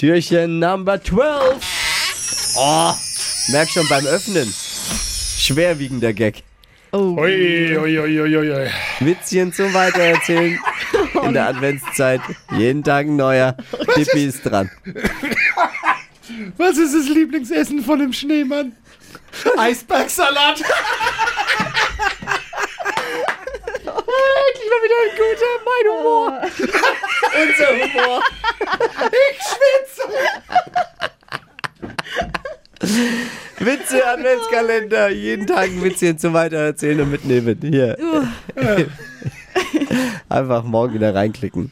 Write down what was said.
Türchen Number 12. Oh, merk schon beim Öffnen. Schwerwiegender Gag. Oh. Ui, ui, ui, ui, ui. Witzchen zum Weitererzählen in der Adventszeit. Jeden Tag ein neuer. Tippi ist dran. Was ist das Lieblingsessen von dem Schneemann? Eisbergsalat. Endlich mal wieder ein guter, mein Humor. Unser Humor. Witze, Adventskalender. Jeden Tag ein Witzchen zum Weitererzählen und mitnehmen. Hier. Einfach morgen wieder reinklicken.